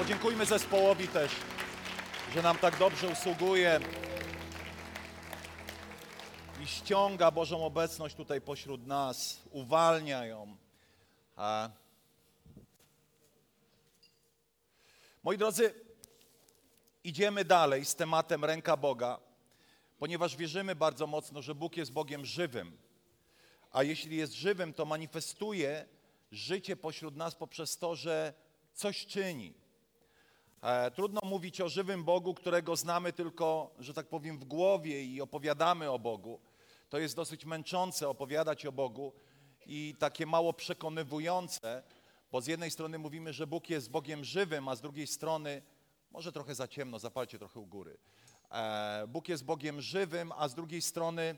Podziękujmy zespołowi też, że nam tak dobrze usługuje i ściąga Bożą obecność tutaj pośród nas, uwalnia ją. A... Moi drodzy, idziemy dalej z tematem ręka Boga, ponieważ wierzymy bardzo mocno, że Bóg jest Bogiem żywym. A jeśli jest żywym, to manifestuje życie pośród nas poprzez to, że coś czyni. E, trudno mówić o żywym Bogu, którego znamy tylko, że tak powiem, w głowie i opowiadamy o Bogu. To jest dosyć męczące opowiadać o Bogu i takie mało przekonywujące, bo z jednej strony mówimy, że Bóg jest Bogiem żywym, a z drugiej strony, może trochę za ciemno, zapalcie trochę u góry. E, Bóg jest Bogiem żywym, a z drugiej strony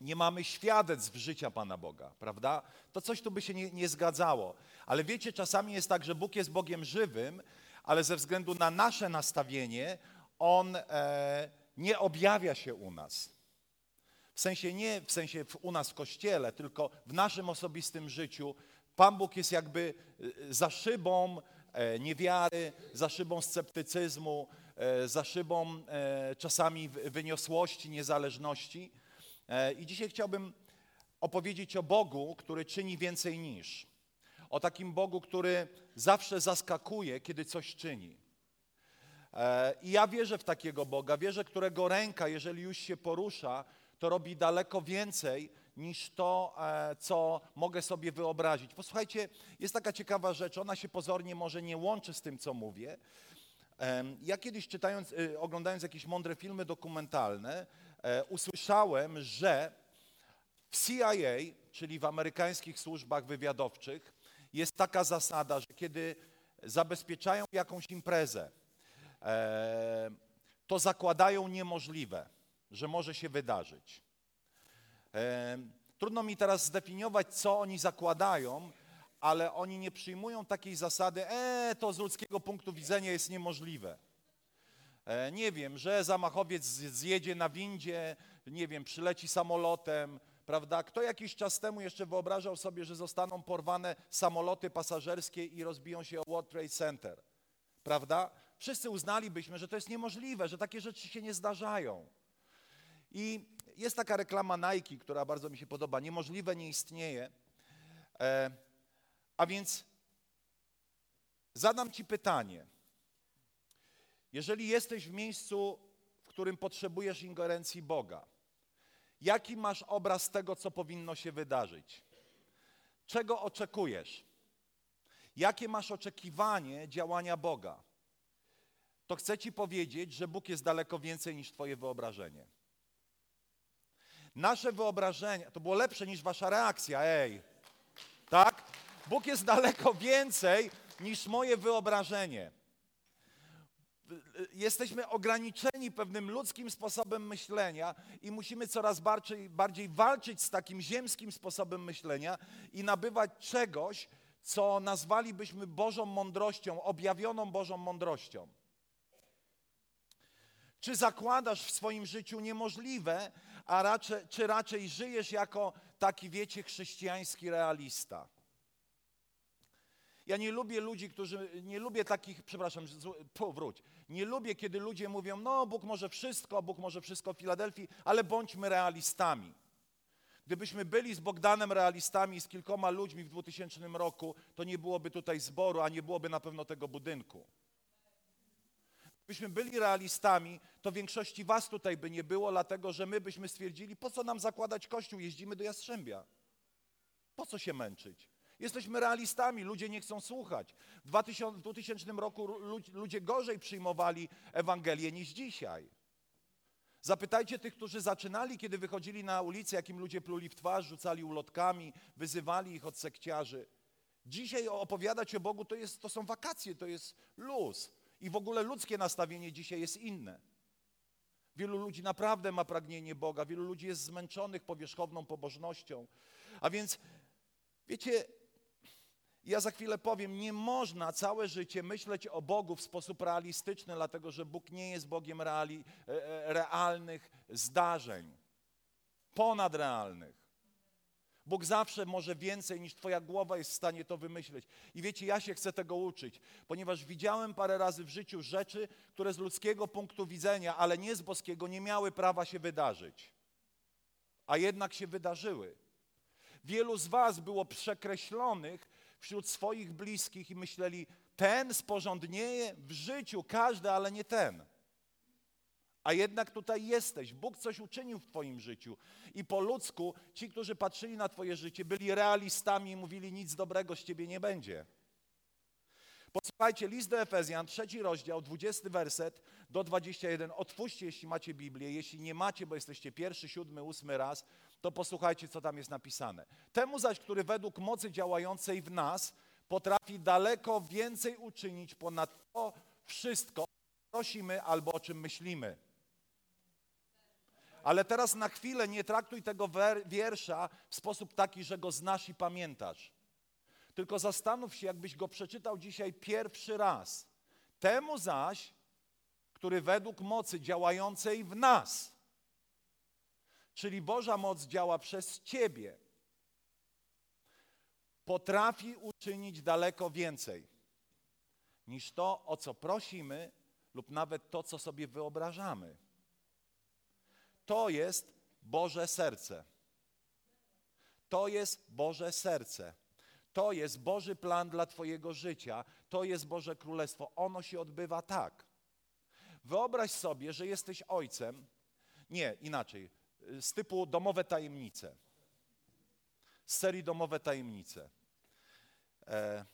nie mamy świadectw życia Pana Boga, prawda? To coś tu by się nie, nie, zgadzało. Ale wiecie, czasami jest tak, że Bóg jest Bogiem żywym, ale ze względu na nasze nastawienie, On e, nie objawia się u nas. W sensie nie w sensie u nas w kościele, tylko w naszym osobistym życiu. Pan Bóg jest jakby e, za szybą e, niewiary, za szybą sceptycyzmu, e, za szybą e, czasami wyniosłości, niezależności. E, I dzisiaj chciałbym opowiedzieć o Bogu, który czyni więcej niż. O takim Bogu, który zawsze zaskakuje, kiedy coś czyni. E, I ja wierzę w takiego Boga, wierzę, którego ręka, jeżeli już się porusza, to robi daleko więcej niż to, e, co mogę sobie wyobrazić. Posłuchajcie, jest taka ciekawa rzecz, ona się pozornie może nie łączy z tym, co mówię. Ja kiedyś czytając, y, oglądając jakieś mądre filmy dokumentalne, usłyszałem, że w CIA, czyli w amerykańskich służbach wywiadowczych, jest taka zasada, że kiedy zabezpieczają jakąś imprezę, e, to zakładają niemożliwe, że może się wydarzyć. E, trudno mi teraz zdefiniować, co oni zakładają, ale oni nie przyjmują takiej zasady, e, to z ludzkiego punktu widzenia jest niemożliwe. E, nie wiem, że zamachowiec zjedzie na windzie, nie wiem, przyleci samolotem, prawda? Kto jakiś czas temu jeszcze wyobrażał sobie, że zostaną porwane samoloty pasażerskie i rozbiją się o World Trade Center, prawda? Wszyscy uznalibyśmy, że to jest niemożliwe, że takie rzeczy się nie zdarzają. I jest taka reklama Nike, która bardzo mi się podoba. Niemożliwe nie istnieje. E, a więc zadam Ci pytanie. Jeżeli jesteś w miejscu, w którym potrzebujesz ingerencji Boga, jaki masz obraz tego, co powinno się wydarzyć? Czego oczekujesz? Jakie masz oczekiwanie działania Boga? To chcę Ci powiedzieć, że Bóg jest daleko więcej niż Twoje wyobrażenie. Nasze wyobrażenie, to było lepsze niż Wasza reakcja, ej. Tak? Bóg jest daleko więcej niż moje wyobrażenie jesteśmy ograniczeni pewnym ludzkim sposobem myślenia i musimy coraz bardziej, bardziej walczyć z takim ziemskim sposobem myślenia i nabywać czegoś, co nazwalibyśmy Bożą mądrością, objawioną Bożą mądrością. Czy zakładasz w swoim życiu niemożliwe, a raczej, czy raczej żyjesz jako taki, wiecie, chrześcijański realista? Ja nie lubię ludzi, którzy, nie lubię takich, przepraszam, powróć, nie lubię, kiedy ludzie mówią, no Bóg może wszystko, Bóg może wszystko w Filadelfii, ale bądźmy realistami. Gdybyśmy byli z Bogdanem realistami, z kilkoma ludźmi w 2000 roku, to nie byłoby tutaj zboru, a nie byłoby na pewno tego budynku. Gdybyśmy byli realistami, to większości was tutaj by nie było, dlatego że my byśmy stwierdzili, po co nam zakładać kościół, jeździmy do Jastrzębia. Po co się męczyć? Jesteśmy realistami, ludzie nie chcą słuchać. W 2000, w 2000 roku ludzie gorzej przyjmowali Ewangelię niż dzisiaj. Zapytajcie tych, którzy zaczynali, kiedy wychodzili na ulicę, jakim ludzie pluli w twarz, rzucali ulotkami, wyzywali ich od sekciarzy. Dzisiaj opowiadać o Bogu to, jest, to są wakacje, to jest luz. I w ogóle ludzkie nastawienie dzisiaj jest inne. Wielu ludzi naprawdę ma pragnienie Boga, wielu ludzi jest zmęczonych powierzchowną pobożnością. A więc, wiecie, ja za chwilę powiem, nie można całe życie myśleć o Bogu w sposób realistyczny, dlatego że Bóg nie jest Bogiem reali, e, e, realnych zdarzeń, ponadrealnych. Bóg zawsze może więcej niż Twoja głowa jest w stanie to wymyśleć. I wiecie, ja się chcę tego uczyć, ponieważ widziałem parę razy w życiu rzeczy, które z ludzkiego punktu widzenia, ale nie z boskiego, nie miały prawa się wydarzyć. A jednak się wydarzyły. Wielu z Was było przekreślonych wśród swoich bliskich i myśleli, ten sporządnieje w życiu każdy, ale nie ten. A jednak tutaj jesteś. Bóg coś uczynił w Twoim życiu. I po ludzku ci, którzy patrzyli na Twoje życie, byli realistami i mówili: Nic dobrego z Ciebie nie będzie. Posłuchajcie, list do Efezjan, trzeci rozdział, 20 werset do 21. Otwórzcie, jeśli macie Biblię. Jeśli nie macie, bo jesteście pierwszy, siódmy, ósmy raz, to posłuchajcie, co tam jest napisane. Temu zaś, który według mocy działającej w nas potrafi daleko więcej uczynić ponad to wszystko, prosimy albo o czym myślimy. Ale teraz na chwilę nie traktuj tego wiersza w sposób taki, że go znasz i pamiętasz. Tylko zastanów się, jakbyś go przeczytał dzisiaj pierwszy raz. Temu zaś, który według mocy działającej w nas, czyli Boża moc działa przez Ciebie, potrafi uczynić daleko więcej niż to, o co prosimy, lub nawet to, co sobie wyobrażamy. To jest Boże serce. To jest Boże serce. To jest Boży plan dla Twojego życia. To jest Boże Królestwo. Ono się odbywa tak. Wyobraź sobie, że jesteś ojcem. Nie, inaczej. Z typu domowe tajemnice. Z serii domowe tajemnice. E,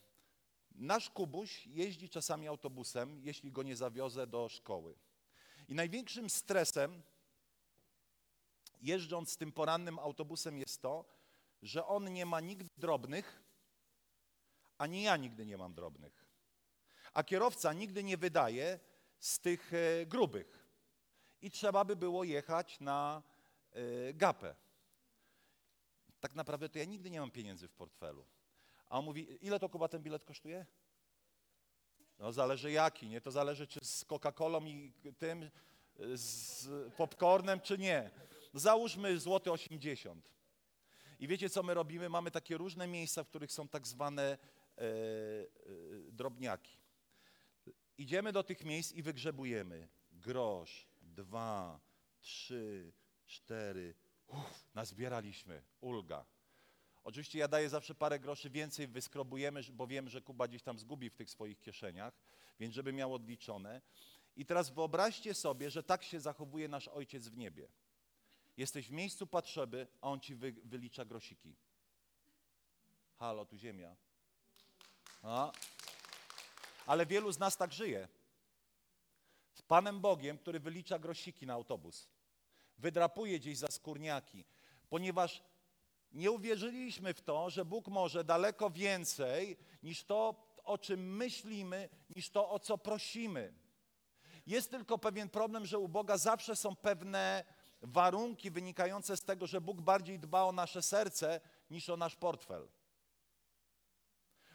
nasz Kubuś jeździ czasami autobusem, jeśli go nie zawiozę do szkoły. I największym stresem jeżdżąc tym porannym autobusem jest to, że on nie ma nigdy drobnych, ani ja nigdy nie mam drobnych. A kierowca nigdy nie wydaje z tych e, grubych. I trzeba by było jechać na e, gapę. Tak naprawdę to ja nigdy nie mam pieniędzy w portfelu. A on mówi, ile to Kuba ten bilet kosztuje? No zależy jaki, nie? To zależy czy z Coca-Colą i tym, z popcornem, czy nie. Załóżmy złoty 80. I wiecie, co my robimy? Mamy takie różne miejsca, w których są tak zwane drobniaki. Idziemy do tych miejsc i wygrzebujemy grosz, dwa, trzy, cztery. Uff, nazbieraliśmy, ulga. Oczywiście ja daję zawsze parę groszy więcej, wyskrobujemy, bo wiem, że Kuba gdzieś tam zgubi w tych swoich kieszeniach, więc żeby miał odliczone. I teraz wyobraźcie sobie, że tak się zachowuje nasz Ojciec w niebie. Jesteś w miejscu potrzeby, a On ci wy, wylicza grosiki. Halo, tu ziemia. A. Ale wielu z nas tak żyje. Z Panem Bogiem, który wylicza grosiki na autobus. Wydrapuje gdzieś za skórniaki, ponieważ nie uwierzyliśmy w to, że Bóg może daleko więcej niż to, o czym myślimy, niż to, o co prosimy. Jest tylko pewien problem, że u Boga zawsze są pewne warunki wynikające z tego, że Bóg bardziej dba o nasze serce niż o nasz portfel.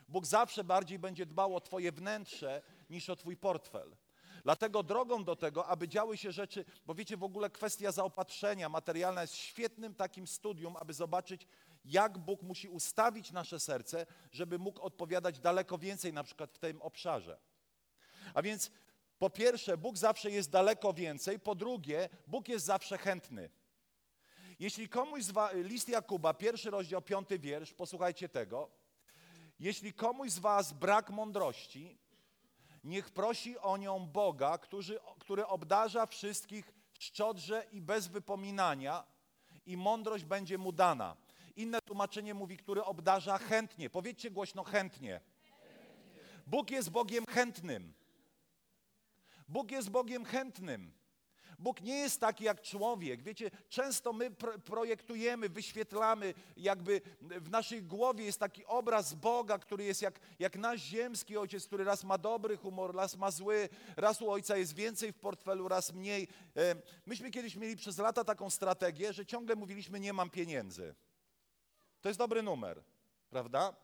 Bóg zawsze bardziej będzie dbał o Twoje wnętrze niż o Twój portfel. Dlatego drogą do tego, aby działy się rzeczy, bo wiecie, w ogóle kwestia zaopatrzenia materialna jest świetnym takim studium, aby zobaczyć, jak Bóg musi ustawić nasze serce, żeby mógł odpowiadać daleko więcej na przykład w tym obszarze. A więc po pierwsze, Bóg zawsze jest daleko więcej. Po drugie, Bóg jest zawsze chętny. Jeśli komuś z list Jakuba, pierwszy rozdział, piąty wiersz, posłuchajcie tego. Jeśli komuś z was brak mądrości, niech prosi o nią Boga, który, który obdarza wszystkich szczodrze i bez wypominania i mądrość będzie mu dana. Inne tłumaczenie mówi, który obdarza chętnie. Powiedzcie głośno chętnie. Bóg jest Bogiem chętnym. Bóg jest Bogiem chętnym. Bóg nie jest taki jak człowiek. Wiecie, często my pro projektujemy, wyświetlamy, jakby w naszej głowie jest taki obraz Boga, który jest jak, jak nasz ziemski ojciec, który raz ma dobry humor, raz ma zły, raz u ojca jest więcej w portfelu, raz mniej. E, myśmy kiedyś mieli przez lata taką strategię, że ciągle mówiliśmy, nie mam pieniędzy. To jest dobry numer, prawda?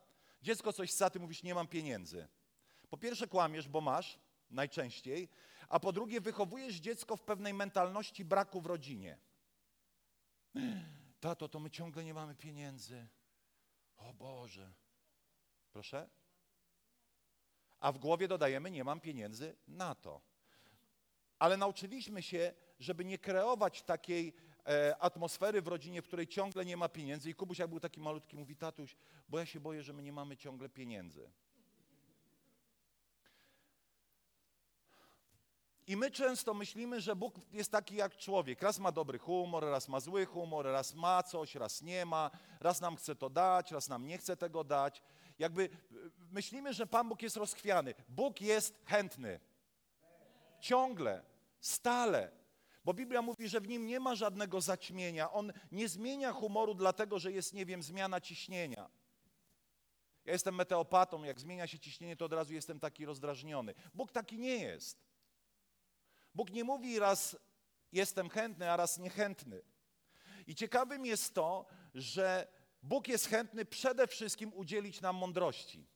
Dziecko coś chce, ty mówisz, nie mam pieniędzy. Po pierwsze kłamiesz, bo masz, najczęściej, a po drugie wychowujesz dziecko w pewnej mentalności braku w rodzinie. Tato, to my ciągle nie mamy pieniędzy. O Boże. Proszę? A w głowie dodajemy, nie mam pieniędzy na to. Ale nauczyliśmy się, żeby nie kreować takiej e, atmosfery w rodzinie, w której ciągle nie ma pieniędzy. I Kubuś, jak był taki malutki, mówi, tatuś, bo ja się boję, że my nie mamy ciągle pieniędzy. I my często myślimy, że Bóg jest taki jak człowiek. Raz ma dobry humor, raz ma zły humor, raz ma coś, raz nie ma, raz nam chce to dać, raz nam nie chce tego dać. Jakby myślimy, że Pan Bóg jest rozchwiany. Bóg jest chętny. Ciągle, stale. Bo Biblia mówi, że w nim nie ma żadnego zaćmienia. On nie zmienia humoru dlatego, że jest, nie wiem, zmiana ciśnienia. Ja jestem meteopatą, jak zmienia się ciśnienie, to od razu jestem taki rozdrażniony. Bóg taki nie jest. Bóg nie mówi raz jestem chętny, a raz niechętny. I ciekawym jest to, że Bóg jest chętny przede wszystkim udzielić nam mądrości.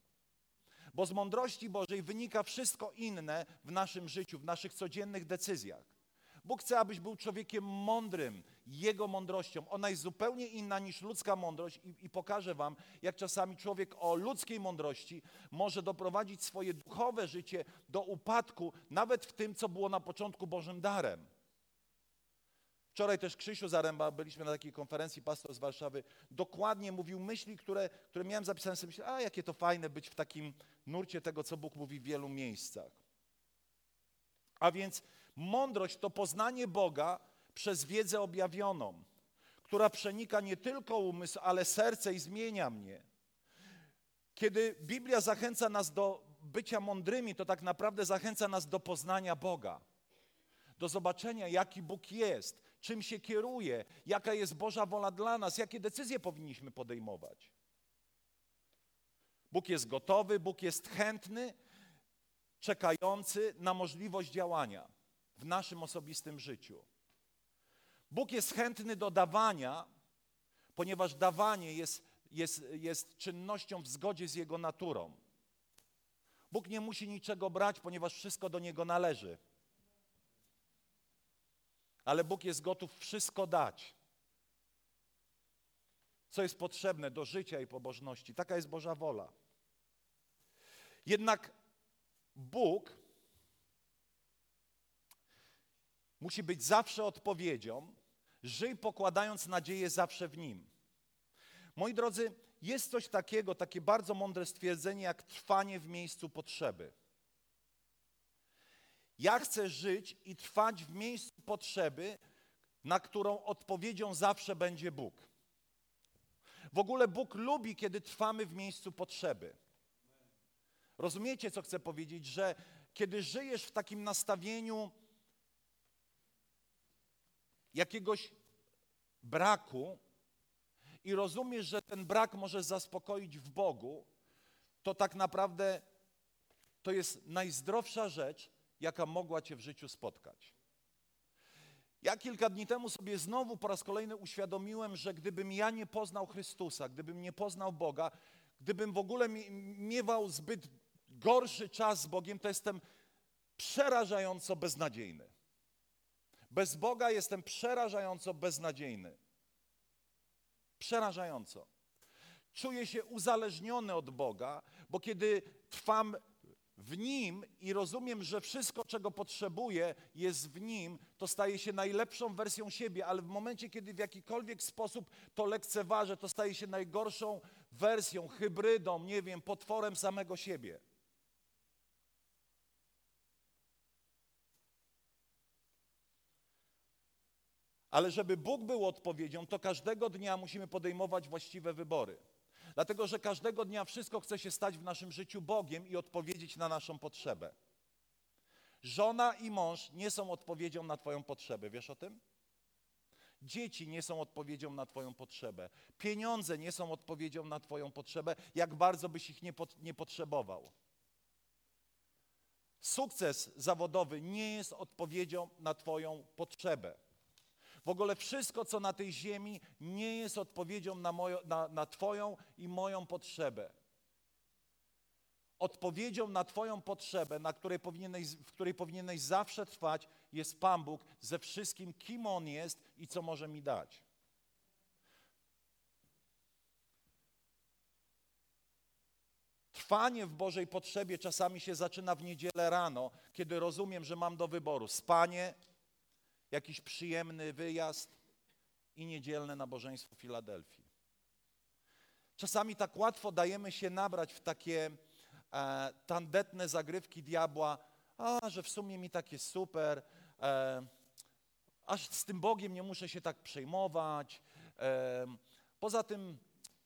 Bo z mądrości Bożej wynika wszystko inne w naszym życiu, w naszych codziennych decyzjach. Bóg chce, abyś był człowiekiem mądrym, Jego mądrością. Ona jest zupełnie inna niż ludzka mądrość i, i pokażę Wam, jak czasami człowiek o ludzkiej mądrości może doprowadzić swoje duchowe życie do upadku, nawet w tym, co było na początku Bożym darem. Wczoraj też Krzysiu Zaręba, byliśmy na takiej konferencji, pastor z Warszawy, dokładnie mówił myśli, które, które miałem zapisane sobie, myślę, a jakie to fajne być w takim nurcie tego, co Bóg mówi w wielu miejscach. A więc Mądrość to poznanie Boga przez wiedzę objawioną, która przenika nie tylko umysł, ale serce i zmienia mnie. Kiedy Biblia zachęca nas do bycia mądrymi, to tak naprawdę zachęca nas do poznania Boga, do zobaczenia, jaki Bóg jest, czym się kieruje, jaka jest Boża wola dla nas, jakie decyzje powinniśmy podejmować. Bóg jest gotowy, Bóg jest chętny, czekający na możliwość działania w naszym osobistym życiu. Bóg jest chętny do dawania, ponieważ dawanie jest, jest, jest czynnością w zgodzie z Jego naturą. Bóg nie musi niczego brać, ponieważ wszystko do Niego należy. Ale Bóg jest gotów wszystko dać, co jest potrzebne do życia i pobożności. Taka jest Boża wola. Jednak Bóg musi być zawsze odpowiedzią. Żyj pokładając nadzieję zawsze w Nim. Moi drodzy, jest coś takiego, takie bardzo mądre stwierdzenie, jak trwanie w miejscu potrzeby. Ja chcę żyć i trwać w miejscu potrzeby, na którą odpowiedzią zawsze będzie Bóg. W ogóle Bóg lubi, kiedy trwamy w miejscu potrzeby. Rozumiecie, co chcę powiedzieć? Że kiedy żyjesz w takim nastawieniu, jakiegoś braku i rozumiesz, że ten brak możesz zaspokoić w Bogu, to tak naprawdę to jest najzdrowsza rzecz, jaka mogła Cię w życiu spotkać. Ja kilka dni temu sobie znowu po raz kolejny uświadomiłem, że gdybym ja nie poznał Chrystusa, gdybym nie poznał Boga, gdybym w ogóle miewał zbyt gorszy czas z Bogiem, to jestem przerażająco beznadziejny. Bez Boga jestem przerażająco beznadziejny. Przerażająco. Czuję się uzależniony od Boga, bo kiedy trwam w Nim i rozumiem, że wszystko, czego potrzebuję, jest w Nim, to staje się najlepszą wersją siebie, ale w momencie, kiedy w jakikolwiek sposób to lekceważę, to staje się najgorszą wersją, hybrydą, nie wiem, potworem samego siebie. Ale żeby Bóg był odpowiedzią, to każdego dnia musimy podejmować właściwe wybory. Dlatego, że każdego dnia wszystko chce się stać w naszym życiu Bogiem i odpowiedzieć na naszą potrzebę. Żona i mąż nie są odpowiedzią na Twoją potrzebę. Wiesz o tym? Dzieci nie są odpowiedzią na Twoją potrzebę. Pieniądze nie są odpowiedzią na Twoją potrzebę, jak bardzo byś ich nie, pot, nie potrzebował. Sukces zawodowy nie jest odpowiedzią na Twoją potrzebę. W ogóle wszystko, co na tej ziemi, nie jest odpowiedzią na, mojo, na, na Twoją i moją potrzebę. Odpowiedzią na Twoją potrzebę, na której powinieneś, w której powinieneś zawsze trwać, jest Pan Bóg ze wszystkim, kim On jest i co może mi dać. Trwanie w Bożej potrzebie czasami się zaczyna w niedzielę rano, kiedy rozumiem, że mam do wyboru spanie, jakiś przyjemny wyjazd i niedzielne nabożeństwo w Filadelfii. Czasami tak łatwo dajemy się nabrać w takie e, tandetne zagrywki diabła, a że w sumie mi takie super, e, aż z tym Bogiem nie muszę się tak przejmować. E, poza tym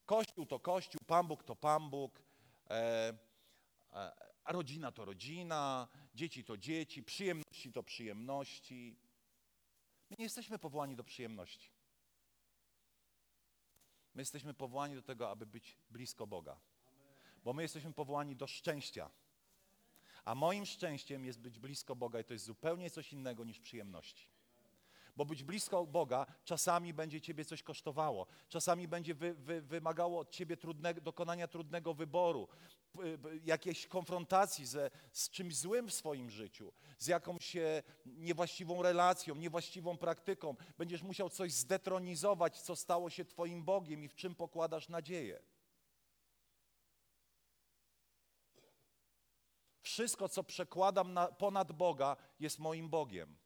Kościół to Kościół, Pan Bóg to Pan Bóg, e, e, rodzina to rodzina, dzieci to dzieci, przyjemności to przyjemności. My nie jesteśmy powołani do przyjemności. My jesteśmy powołani do tego, aby być blisko Boga. Bo my jesteśmy powołani do szczęścia. A moim szczęściem jest być blisko Boga i to jest zupełnie coś innego niż przyjemności. Bo być blisko Boga czasami będzie ciebie coś kosztowało, czasami będzie wy, wy, wymagało od ciebie trudnego, dokonania trudnego wyboru, jakiejś konfrontacji ze, z czymś złym w swoim życiu, z jakąś niewłaściwą relacją, niewłaściwą praktyką. Będziesz musiał coś zdetronizować, co stało się Twoim Bogiem i w czym pokładasz nadzieję. Wszystko, co przekładam na, ponad Boga, jest moim Bogiem.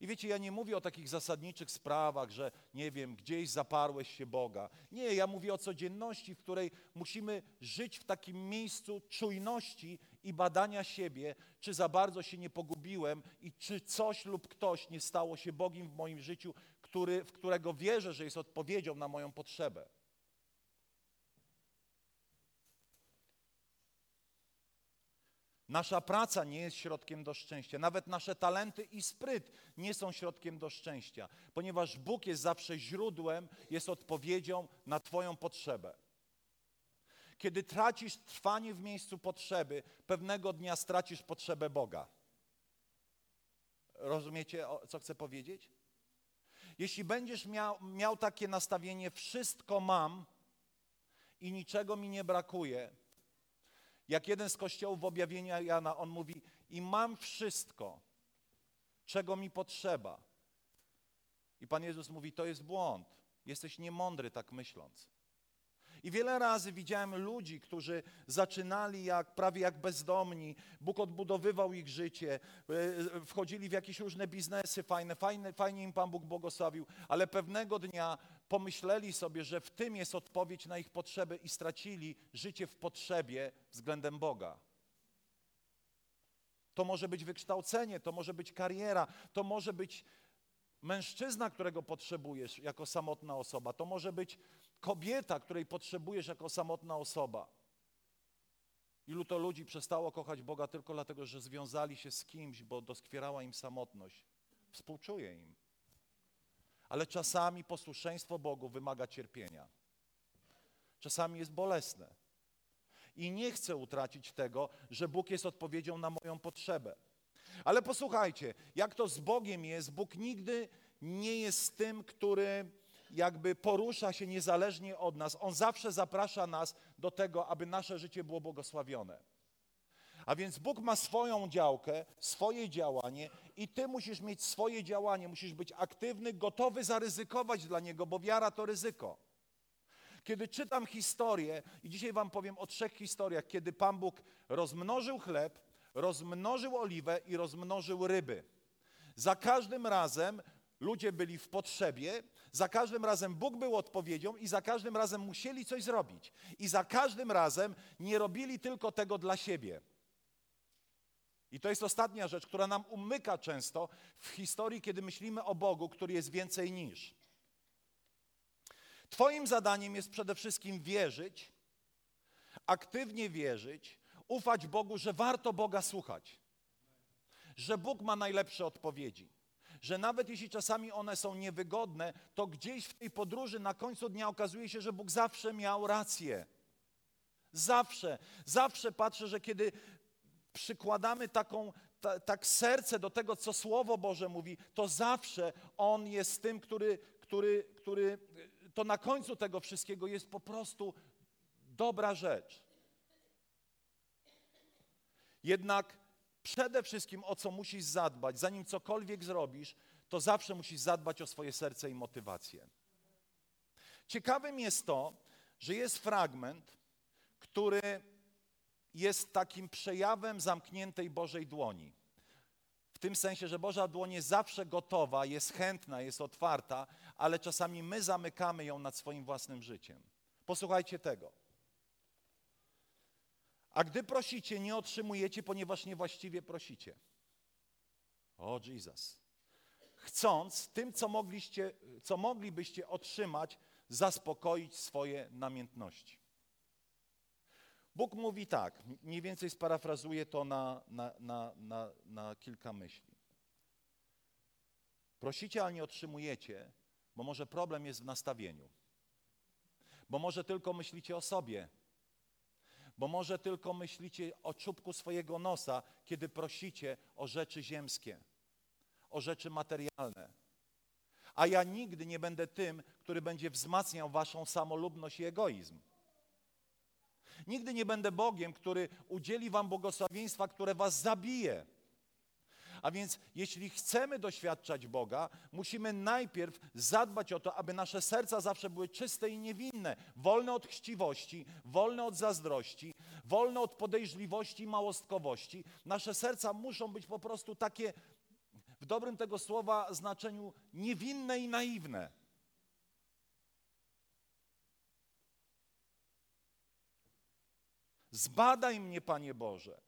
I wiecie, ja nie mówię o takich zasadniczych sprawach, że nie wiem, gdzieś zaparłeś się Boga. Nie, ja mówię o codzienności, w której musimy żyć w takim miejscu czujności i badania siebie, czy za bardzo się nie pogubiłem i czy coś lub ktoś nie stało się Bogiem w moim życiu, który, w którego wierzę, że jest odpowiedzią na moją potrzebę. Nasza praca nie jest środkiem do szczęścia. Nawet nasze talenty i spryt nie są środkiem do szczęścia, ponieważ Bóg jest zawsze źródłem, jest odpowiedzią na Twoją potrzebę. Kiedy tracisz trwanie w miejscu potrzeby, pewnego dnia stracisz potrzebę Boga. Rozumiecie, co chcę powiedzieć? Jeśli będziesz miał, miał takie nastawienie, wszystko mam i niczego mi nie brakuje, jak jeden z kościołów w Jana, on mówi: I mam wszystko, czego mi potrzeba. I Pan Jezus mówi: To jest błąd. Jesteś niemądry tak myśląc. I wiele razy widziałem ludzi, którzy zaczynali jak, prawie jak bezdomni. Bóg odbudowywał ich życie, e, wchodzili w jakieś różne biznesy fajne, fajne, fajnie im Pan Bóg błogosławił, ale pewnego dnia pomyśleli sobie, że w tym jest odpowiedź na ich potrzeby i stracili życie w potrzebie względem Boga. To może być wykształcenie, to może być kariera, to może być mężczyzna, którego potrzebujesz jako samotna osoba, to może być kobieta, której potrzebujesz jako samotna osoba. Ilu to ludzi przestało kochać Boga tylko dlatego, że związali się z kimś, bo doskwierała im samotność. Współczuję im. Ale czasami posłuszeństwo Bogu wymaga cierpienia. Czasami jest bolesne. I nie chcę utracić tego, że Bóg jest odpowiedzią na moją potrzebę. Ale posłuchajcie, jak to z Bogiem jest, Bóg nigdy nie jest tym, który jakby porusza się niezależnie od nas. On zawsze zaprasza nas do tego, aby nasze życie było błogosławione. A więc Bóg ma swoją działkę, swoje działanie i ty musisz mieć swoje działanie, musisz być aktywny, gotowy zaryzykować dla Niego, bo wiara to ryzyko. Kiedy czytam historię, i dzisiaj Wam powiem o trzech historiach, kiedy Pan Bóg rozmnożył chleb, rozmnożył oliwę i rozmnożył ryby. Za każdym razem ludzie byli w potrzebie, za każdym razem Bóg był odpowiedzią i za każdym razem musieli coś zrobić. I za każdym razem nie robili tylko tego dla siebie. I to jest ostatnia rzecz, która nam umyka często w historii, kiedy myślimy o Bogu, który jest więcej niż. Twoim zadaniem jest przede wszystkim wierzyć, aktywnie wierzyć, Ufać Bogu, że warto Boga słuchać. Że Bóg ma najlepsze odpowiedzi. Że nawet jeśli czasami one są niewygodne, to gdzieś w tej podróży na końcu dnia okazuje się, że Bóg zawsze miał rację. Zawsze, zawsze patrzę, że kiedy przykładamy taką, ta, tak serce do tego, co Słowo Boże mówi, to zawsze On jest tym, który, który, który to na końcu tego wszystkiego jest po prostu dobra rzecz. Jednak przede wszystkim o co musisz zadbać, zanim cokolwiek zrobisz, to zawsze musisz zadbać o swoje serce i motywację. Ciekawym jest to, że jest fragment, który jest takim przejawem zamkniętej Bożej dłoni. W tym sensie, że Boża dłoń jest zawsze gotowa, jest chętna, jest otwarta, ale czasami my zamykamy ją nad swoim własnym życiem. Posłuchajcie tego. A gdy prosicie, nie otrzymujecie, ponieważ niewłaściwie prosicie. O Jesus. Chcąc tym, co, mogliście, co moglibyście otrzymać, zaspokoić swoje namiętności. Bóg mówi tak, mniej więcej sparafrazuję to na, na, na, na, na kilka myśli. Prosicie, ale nie otrzymujecie, bo może problem jest w nastawieniu. Bo może tylko myślicie o sobie. Bo może tylko myślicie o czubku swojego nosa, kiedy prosicie o rzeczy ziemskie, o rzeczy materialne. A ja nigdy nie będę tym, który będzie wzmacniał waszą samolubność i egoizm. Nigdy nie będę Bogiem, który udzieli wam błogosławieństwa, które was zabije. A więc jeśli chcemy doświadczać Boga, musimy najpierw zadbać o to, aby nasze serca zawsze były czyste i niewinne, wolne od chciwości, wolne od zazdrości, wolne od podejrzliwości i małostkowości. Nasze serca muszą być po prostu takie, w dobrym tego słowa znaczeniu, niewinne i naiwne. Zbadaj mnie, Panie Boże.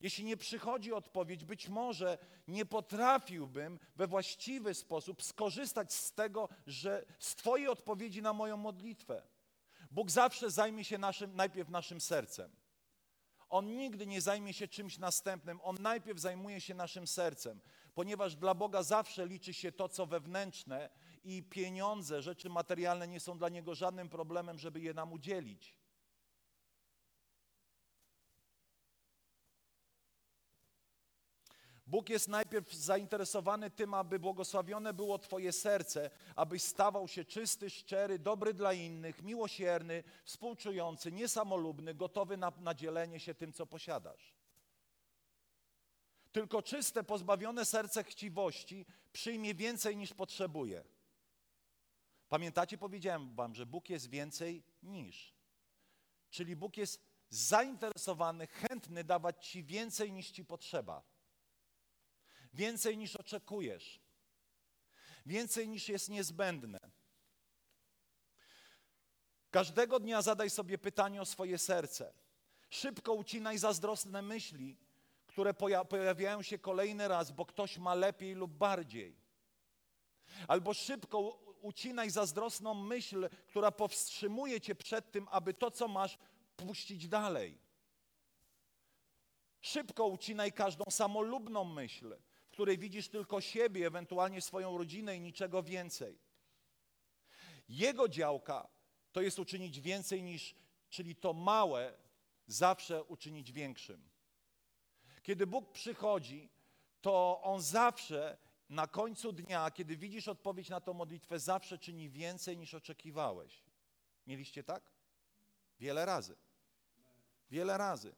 Jeśli nie przychodzi odpowiedź, być może nie potrafiłbym we właściwy sposób skorzystać z tego, że z Twojej odpowiedzi na moją modlitwę. Bóg zawsze zajmie się naszym, najpierw naszym sercem. On nigdy nie zajmie się czymś następnym, on najpierw zajmuje się naszym sercem, ponieważ dla Boga zawsze liczy się to, co wewnętrzne i pieniądze, rzeczy materialne nie są dla Niego żadnym problemem, żeby je nam udzielić. Bóg jest najpierw zainteresowany tym, aby błogosławione było Twoje serce, abyś stawał się czysty, szczery, dobry dla innych, miłosierny, współczujący, niesamolubny, gotowy na, na dzielenie się tym, co posiadasz. Tylko czyste, pozbawione serce chciwości przyjmie więcej niż potrzebuje. Pamiętacie, powiedziałem Wam, że Bóg jest więcej niż. Czyli Bóg jest zainteresowany, chętny dawać Ci więcej niż Ci potrzeba więcej niż oczekujesz, więcej niż jest niezbędne. Każdego dnia zadaj sobie pytanie o swoje serce. Szybko ucinaj zazdrosne myśli, które pojawiają się kolejny raz, bo ktoś ma lepiej lub bardziej. Albo szybko ucinaj zazdrosną myśl, która powstrzymuje cię przed tym, aby to, co masz, puścić dalej. Szybko ucinaj każdą samolubną myśl, której widzisz tylko siebie, ewentualnie swoją rodzinę i niczego więcej. Jego działka to jest uczynić więcej niż, czyli to małe, zawsze uczynić większym. Kiedy Bóg przychodzi, to On zawsze na końcu dnia, kiedy widzisz odpowiedź na tę modlitwę, zawsze czyni więcej niż oczekiwałeś. Mieliście tak? Wiele razy. Wiele razy.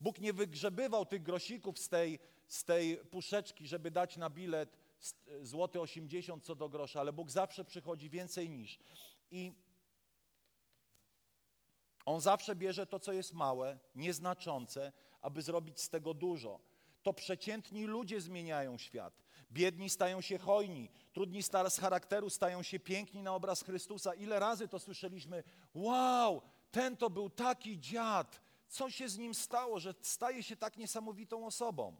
Bóg nie wygrzebywał tych grosików z tej, z tej puszeczki, żeby dać na bilet złoty 80 co do grosza, ale Bóg zawsze przychodzi więcej niż. I On zawsze bierze to, co jest małe, nieznaczące, aby zrobić z tego dużo. To przeciętni ludzie zmieniają świat. Biedni stają się hojni, trudni z charakteru stają się piękni na obraz Chrystusa. Ile razy to słyszeliśmy? Wow, ten to był taki dziad. Co się z nim stało, że staje się tak niesamowitą osobą?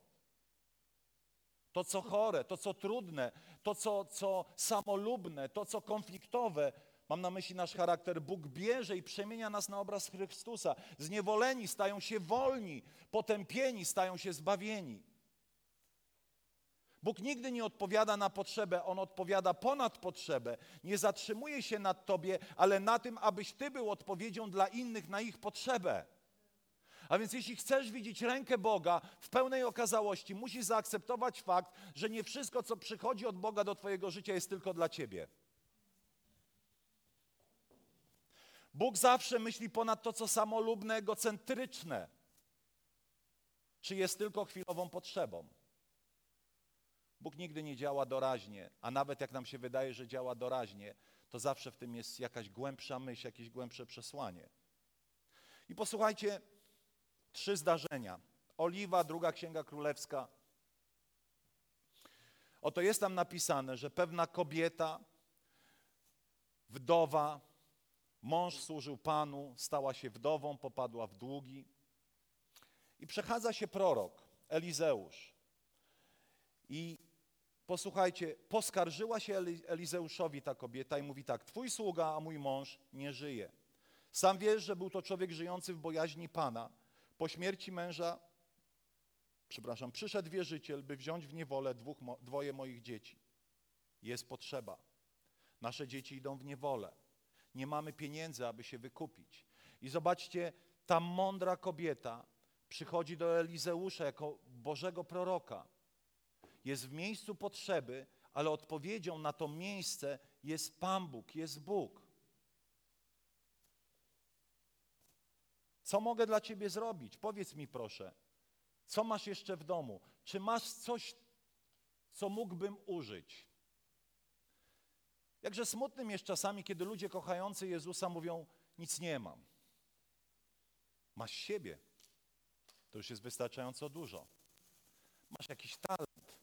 To, co chore, to, co trudne, to, co, co samolubne, to, co konfliktowe, Mam na myśli nasz charakter. Bóg bierze i przemienia nas na obraz Chrystusa. Zniewoleni stają się wolni, potępieni stają się zbawieni. Bóg nigdy nie odpowiada na potrzebę, On odpowiada ponad potrzebę. Nie zatrzymuje się nad Tobie, ale na tym, abyś Ty był odpowiedzią dla innych na ich potrzebę. A więc jeśli chcesz widzieć rękę Boga w pełnej okazałości, musisz zaakceptować fakt, że nie wszystko, co przychodzi od Boga do Twojego życia, jest tylko dla Ciebie. Bóg zawsze myśli ponad to, co samolubne, egocentryczne. Czy jest tylko chwilową potrzebą? Bóg nigdy nie działa doraźnie, a nawet jak nam się wydaje, że działa doraźnie, to zawsze w tym jest jakaś głębsza myśl, jakieś głębsze przesłanie. I posłuchajcie, trzy zdarzenia. Oliwa, druga księga królewska. Oto jest tam napisane, że pewna kobieta, wdowa, mąż służył Panu, stała się wdową, popadła w długi. I przechadza się prorok, Elizeusz. I posłuchajcie, poskarżyła się Elizeuszowi ta kobieta i mówi tak: Twój sługa, a mój mąż nie żyje. Sam wiesz, że był to człowiek żyjący w bojaźni Pana. Po śmierci męża, przepraszam, przyszedł wierzyciel, by wziąć w niewolę dwóch, dwoje moich dzieci. Jest potrzeba. Nasze dzieci idą w niewolę. Nie mamy pieniędzy, aby się wykupić. I zobaczcie, ta mądra kobieta przychodzi do Elizeusza jako Bożego proroka jest w miejscu potrzeby, ale odpowiedzią na to miejsce jest Pan Bóg, jest Bóg. Co mogę dla Ciebie zrobić? Powiedz mi proszę, co masz jeszcze w domu? Czy masz coś, co mógłbym użyć? Jakże smutnym jest czasami, kiedy ludzie kochający Jezusa mówią: Nic nie mam. Masz siebie. To już jest wystarczająco dużo. Masz jakiś talent.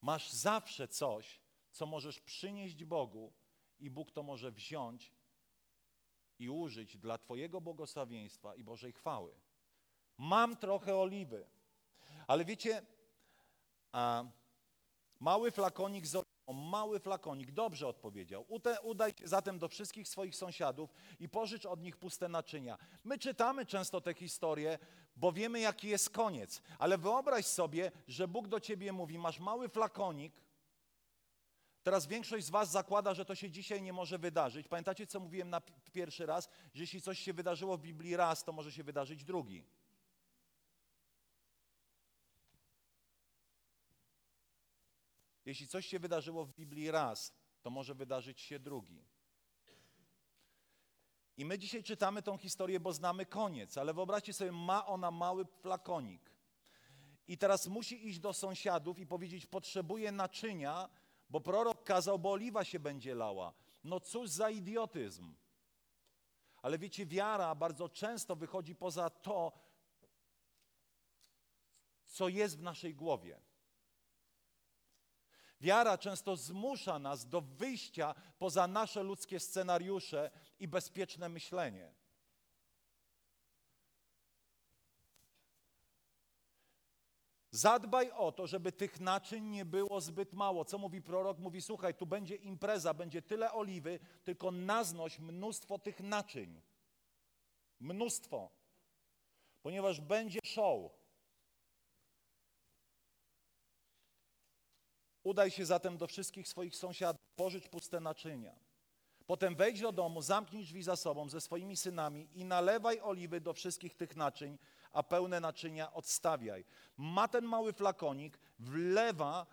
Masz zawsze coś, co możesz przynieść Bogu i Bóg to może wziąć i użyć dla Twojego błogosławieństwa i Bożej chwały. Mam trochę oliwy, ale wiecie, a, mały flakonik z oliwą, mały flakonik, dobrze odpowiedział. Udaj się zatem do wszystkich swoich sąsiadów i pożycz od nich puste naczynia. My czytamy często te historie, bo wiemy, jaki jest koniec. Ale wyobraź sobie, że Bóg do ciebie mówi: Masz mały flakonik. Teraz większość z Was zakłada, że to się dzisiaj nie może wydarzyć. Pamiętacie, co mówiłem na pierwszy raz? Że jeśli coś się wydarzyło w Biblii raz, to może się wydarzyć drugi. Jeśli coś się wydarzyło w Biblii raz, to może wydarzyć się drugi. I my dzisiaj czytamy tą historię, bo znamy koniec, ale wyobraźcie sobie, ma ona mały flakonik. I teraz musi iść do sąsiadów i powiedzieć: Potrzebuję naczynia, bo prorok kazał, bo oliwa się będzie lała. No cóż za idiotyzm. Ale wiecie, wiara bardzo często wychodzi poza to, co jest w naszej głowie. Wiara często zmusza nas do wyjścia poza nasze ludzkie scenariusze i bezpieczne myślenie. Zadbaj o to, żeby tych naczyń nie było zbyt mało. Co mówi prorok? Mówi: Słuchaj, tu będzie impreza, będzie tyle oliwy, tylko naznoś mnóstwo tych naczyń. Mnóstwo. Ponieważ będzie show. Udaj się zatem do wszystkich swoich sąsiadów, pożycz puste naczynia. Potem wejdź do domu, zamknij drzwi za sobą ze swoimi synami i nalewaj oliwy do wszystkich tych naczyń, a pełne naczynia odstawiaj. Ma ten mały flakonik, wlewa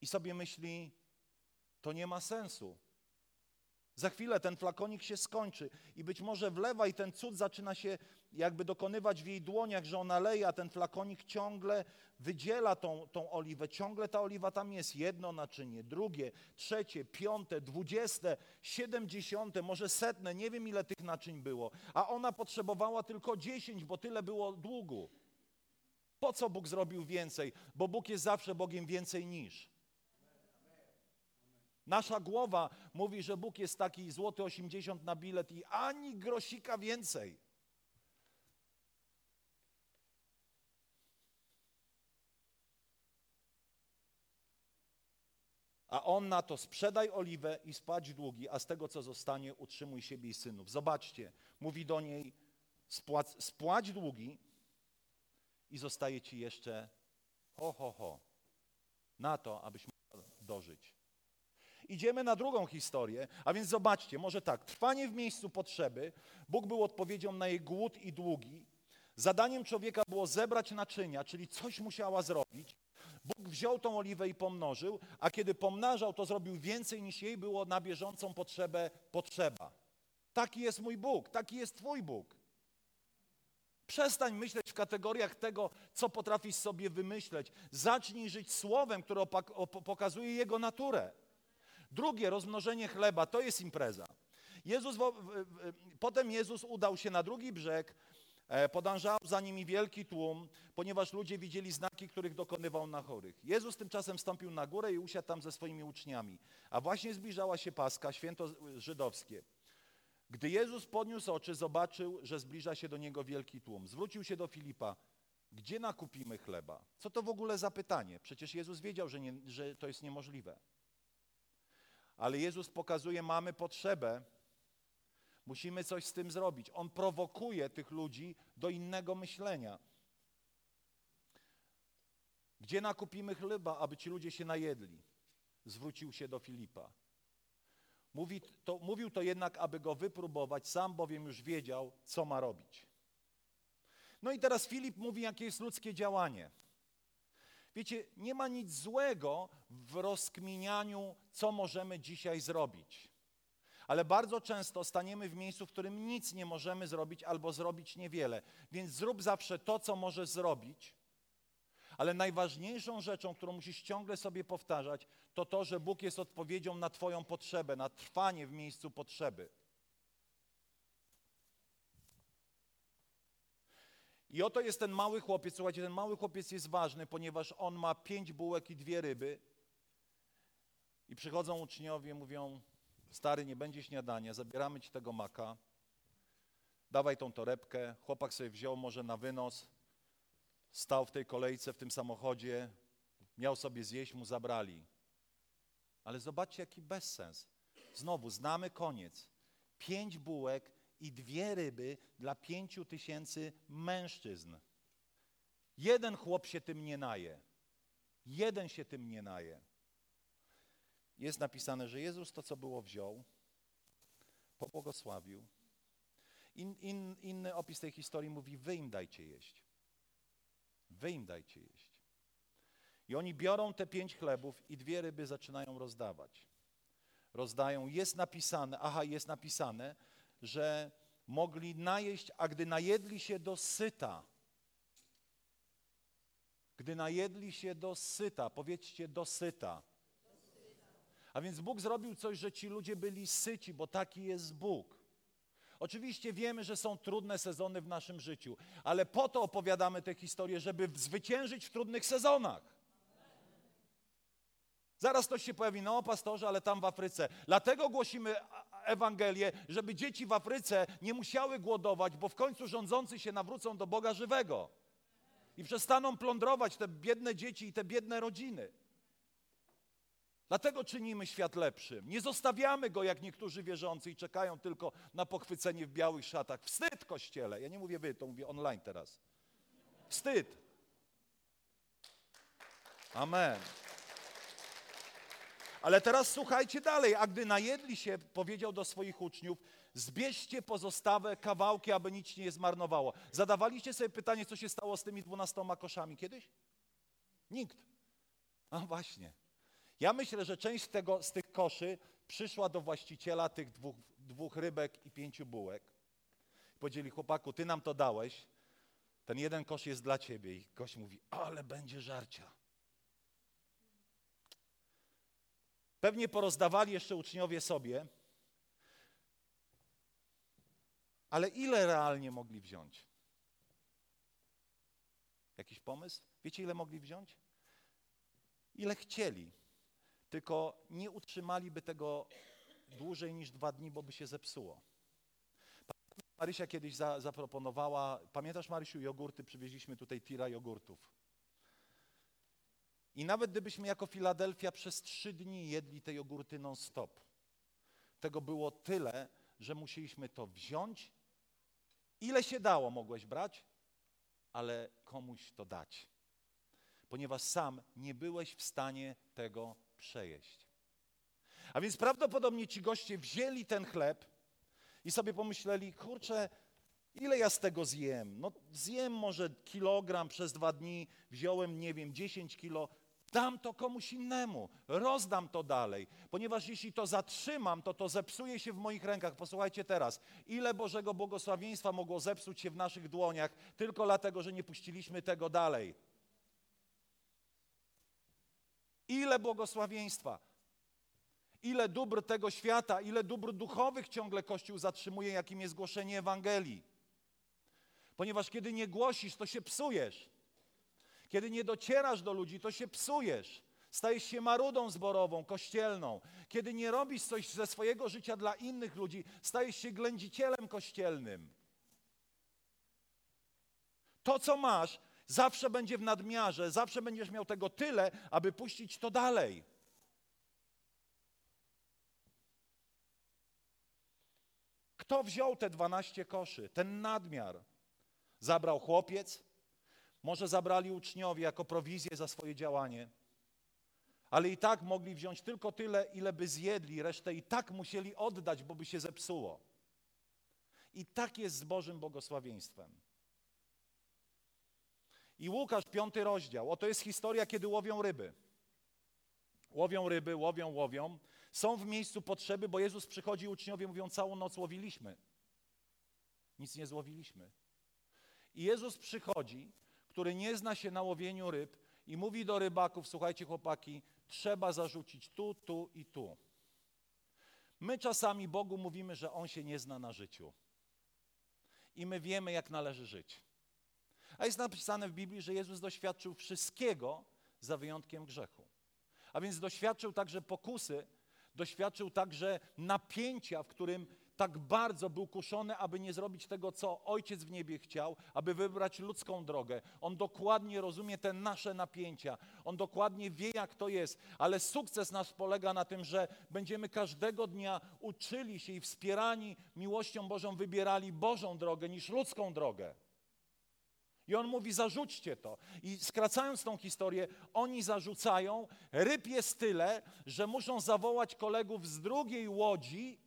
i sobie myśli, to nie ma sensu. Za chwilę ten flakonik się skończy i być może wlewa i ten cud zaczyna się jakby dokonywać w jej dłoniach, że ona leje, a ten flakonik ciągle wydziela tą, tą oliwę. Ciągle ta oliwa tam jest. Jedno naczynie, drugie, trzecie, piąte, dwudzieste, siedemdziesiąte, może setne. Nie wiem ile tych naczyń było. A ona potrzebowała tylko dziesięć, bo tyle było długu. Po co Bóg zrobił więcej? Bo Bóg jest zawsze Bogiem więcej niż. Nasza głowa mówi, że Bóg jest taki złoty 80 na bilet i ani grosika więcej. A on na to sprzedaj oliwę i spłać długi, a z tego co zostanie utrzymuj siebie i synów. Zobaczcie, mówi do niej spłać, spłać długi i zostaje ci jeszcze ho, ho, ho, na to, abyś mógł dożyć. Idziemy na drugą historię, a więc zobaczcie, może tak, trwanie w miejscu potrzeby, Bóg był odpowiedzią na jej głód i długi. Zadaniem człowieka było zebrać naczynia, czyli coś musiała zrobić. Bóg wziął tą oliwę i pomnożył, a kiedy pomnażał, to zrobił więcej niż jej było na bieżącą potrzebę potrzeba. Taki jest mój Bóg, taki jest Twój Bóg. Przestań myśleć w kategoriach tego, co potrafisz sobie wymyśleć. Zacznij żyć słowem, które pokazuje Jego naturę. Drugie, rozmnożenie chleba, to jest impreza. Jezus, potem Jezus udał się na drugi brzeg, e, podążał za nimi wielki tłum, ponieważ ludzie widzieli znaki, których dokonywał na chorych. Jezus tymczasem stąpił na górę i usiadł tam ze swoimi uczniami. A właśnie zbliżała się Paska, święto żydowskie. Gdy Jezus podniósł oczy, zobaczył, że zbliża się do niego wielki tłum. Zwrócił się do Filipa. Gdzie nakupimy chleba? Co to w ogóle za pytanie? Przecież Jezus wiedział, że, nie, że to jest niemożliwe. Ale Jezus pokazuje, mamy potrzebę, musimy coś z tym zrobić. On prowokuje tych ludzi do innego myślenia. Gdzie nakupimy chleba, aby ci ludzie się najedli? Zwrócił się do Filipa. Mówi to, mówił to jednak, aby go wypróbować, sam bowiem już wiedział, co ma robić. No i teraz Filip mówi, jakie jest ludzkie działanie. Wiecie, nie ma nic złego w rozkminianiu, co możemy dzisiaj zrobić. Ale bardzo często staniemy w miejscu, w którym nic nie możemy zrobić albo zrobić niewiele. Więc zrób zawsze to, co możesz zrobić. Ale najważniejszą rzeczą, którą musisz ciągle sobie powtarzać, to to, że Bóg jest odpowiedzią na Twoją potrzebę, na trwanie w miejscu potrzeby. I oto jest ten mały chłopiec, słuchajcie, ten mały chłopiec jest ważny, ponieważ on ma pięć bułek i dwie ryby. I przychodzą uczniowie, mówią, stary, nie będzie śniadania, zabieramy ci tego maka, dawaj tą torebkę. Chłopak sobie wziął może na wynos, stał w tej kolejce, w tym samochodzie, miał sobie zjeść, mu zabrali. Ale zobaczcie, jaki bezsens. Znowu, znamy koniec. Pięć bułek i dwie ryby dla pięciu tysięcy mężczyzn. Jeden chłop się tym nie naje. Jeden się tym nie naje. Jest napisane, że Jezus to, co było, wziął, pobłogosławił. In, in, inny opis tej historii mówi, wy im dajcie jeść. Wy im dajcie jeść. I oni biorą te pięć chlebów i dwie ryby zaczynają rozdawać. Rozdają, jest napisane, aha, jest napisane, że mogli najeść, a gdy najedli się do syta, gdy najedli się do syta, powiedzcie do syta. A więc Bóg zrobił coś, że ci ludzie byli syci, bo taki jest Bóg. Oczywiście wiemy, że są trudne sezony w naszym życiu, ale po to opowiadamy tę historię, żeby zwyciężyć w trudnych sezonach. Zaraz ktoś się pojawi, no pastorze, ale tam w Afryce. Dlatego głosimy Ewangelię, żeby dzieci w Afryce nie musiały głodować, bo w końcu rządzący się nawrócą do Boga żywego i przestaną plądrować te biedne dzieci i te biedne rodziny. Dlatego czynimy świat lepszym. Nie zostawiamy go jak niektórzy wierzący i czekają tylko na pochwycenie w białych szatach. Wstyd, kościele. Ja nie mówię wy, to mówię online teraz. Wstyd. Amen. Ale teraz słuchajcie dalej. A gdy najedli się, powiedział do swoich uczniów, zbierzcie pozostałe kawałki, aby nic nie zmarnowało. Zadawaliście sobie pytanie, co się stało z tymi dwunastoma koszami kiedyś? Nikt. A właśnie. Ja myślę, że część tego, z tych koszy przyszła do właściciela tych dwóch, dwóch rybek i pięciu bułek. Powiedzieli, chłopaku, ty nam to dałeś, ten jeden kosz jest dla ciebie. I gość mówi, ale będzie żarcia. Pewnie porozdawali jeszcze uczniowie sobie, ale ile realnie mogli wziąć? Jakiś pomysł? Wiecie, ile mogli wziąć? Ile chcieli. Tylko nie utrzymaliby tego dłużej niż dwa dni, bo by się zepsuło. Marysia kiedyś za, zaproponowała, pamiętasz Marysiu, jogurty, przywieźliśmy tutaj tira jogurtów. I nawet gdybyśmy jako Filadelfia przez trzy dni jedli te jogurty non-stop, tego było tyle, że musieliśmy to wziąć. Ile się dało, mogłeś brać, ale komuś to dać, ponieważ sam nie byłeś w stanie tego przejeść. A więc prawdopodobnie ci goście wzięli ten chleb i sobie pomyśleli, kurczę, ile ja z tego zjem? No zjem może kilogram przez dwa dni, wziąłem, nie wiem, 10 kilo, dam to komuś innemu, rozdam to dalej, ponieważ jeśli to zatrzymam, to to zepsuje się w moich rękach. Posłuchajcie teraz, ile Bożego błogosławieństwa mogło zepsuć się w naszych dłoniach tylko dlatego, że nie puściliśmy tego dalej. Ile błogosławieństwa, ile dóbr tego świata, ile dóbr duchowych ciągle Kościół zatrzymuje, jakim jest głoszenie Ewangelii. Ponieważ kiedy nie głosisz, to się psujesz. Kiedy nie docierasz do ludzi, to się psujesz. Stajesz się marudą zborową, kościelną. Kiedy nie robisz coś ze swojego życia dla innych ludzi, stajesz się ględzicielem kościelnym. To, co masz, zawsze będzie w nadmiarze, zawsze będziesz miał tego tyle, aby puścić to dalej. Kto wziął te 12 koszy, ten nadmiar? Zabrał chłopiec, może zabrali uczniowie jako prowizję za swoje działanie, ale i tak mogli wziąć tylko tyle, ile by zjedli, resztę i tak musieli oddać, bo by się zepsuło. I tak jest z Bożym błogosławieństwem. I Łukasz, piąty rozdział. Oto jest historia, kiedy łowią ryby. Łowią ryby, łowią, łowią. Są w miejscu potrzeby, bo Jezus przychodzi, uczniowie mówią, całą noc łowiliśmy. Nic nie złowiliśmy. I Jezus przychodzi, który nie zna się na łowieniu ryb i mówi do rybaków, słuchajcie chłopaki, trzeba zarzucić tu, tu i tu. My czasami Bogu mówimy, że On się nie zna na życiu. I my wiemy, jak należy żyć. A jest napisane w Biblii, że Jezus doświadczył wszystkiego za wyjątkiem grzechu. A więc doświadczył także pokusy, doświadczył także napięcia, w którym tak bardzo był kuszony, aby nie zrobić tego, co Ojciec w niebie chciał, aby wybrać ludzką drogę. On dokładnie rozumie te nasze napięcia. On dokładnie wie, jak to jest, ale sukces nasz polega na tym, że będziemy każdego dnia uczyli się i wspierani miłością Bożą wybierali Bożą drogę niż ludzką drogę. I on mówi: zarzućcie to. I skracając tą historię, oni zarzucają. Ryb jest tyle, że muszą zawołać kolegów z drugiej łodzi,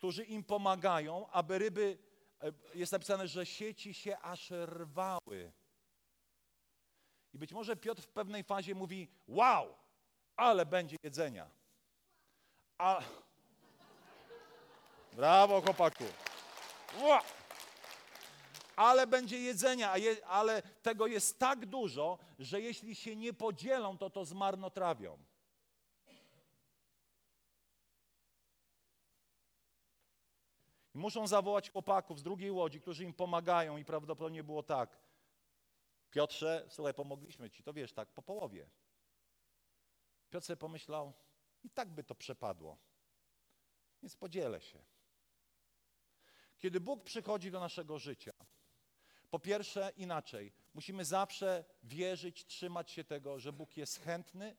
którzy im pomagają, aby ryby, e, jest napisane, że sieci się aż rwały. I być może Piotr w pewnej fazie mówi: Wow, ale będzie jedzenia. A... Brawo, chłopaku. Wow ale będzie jedzenia, je, ale tego jest tak dużo, że jeśli się nie podzielą, to to zmarnotrawią. I muszą zawołać chłopaków z drugiej łodzi, którzy im pomagają i prawdopodobnie było tak. Piotrze, słuchaj, pomogliśmy ci, to wiesz, tak, po połowie. Piotr sobie pomyślał, i tak by to przepadło, więc podzielę się. Kiedy Bóg przychodzi do naszego życia, po pierwsze, inaczej. Musimy zawsze wierzyć, trzymać się tego, że Bóg jest chętny,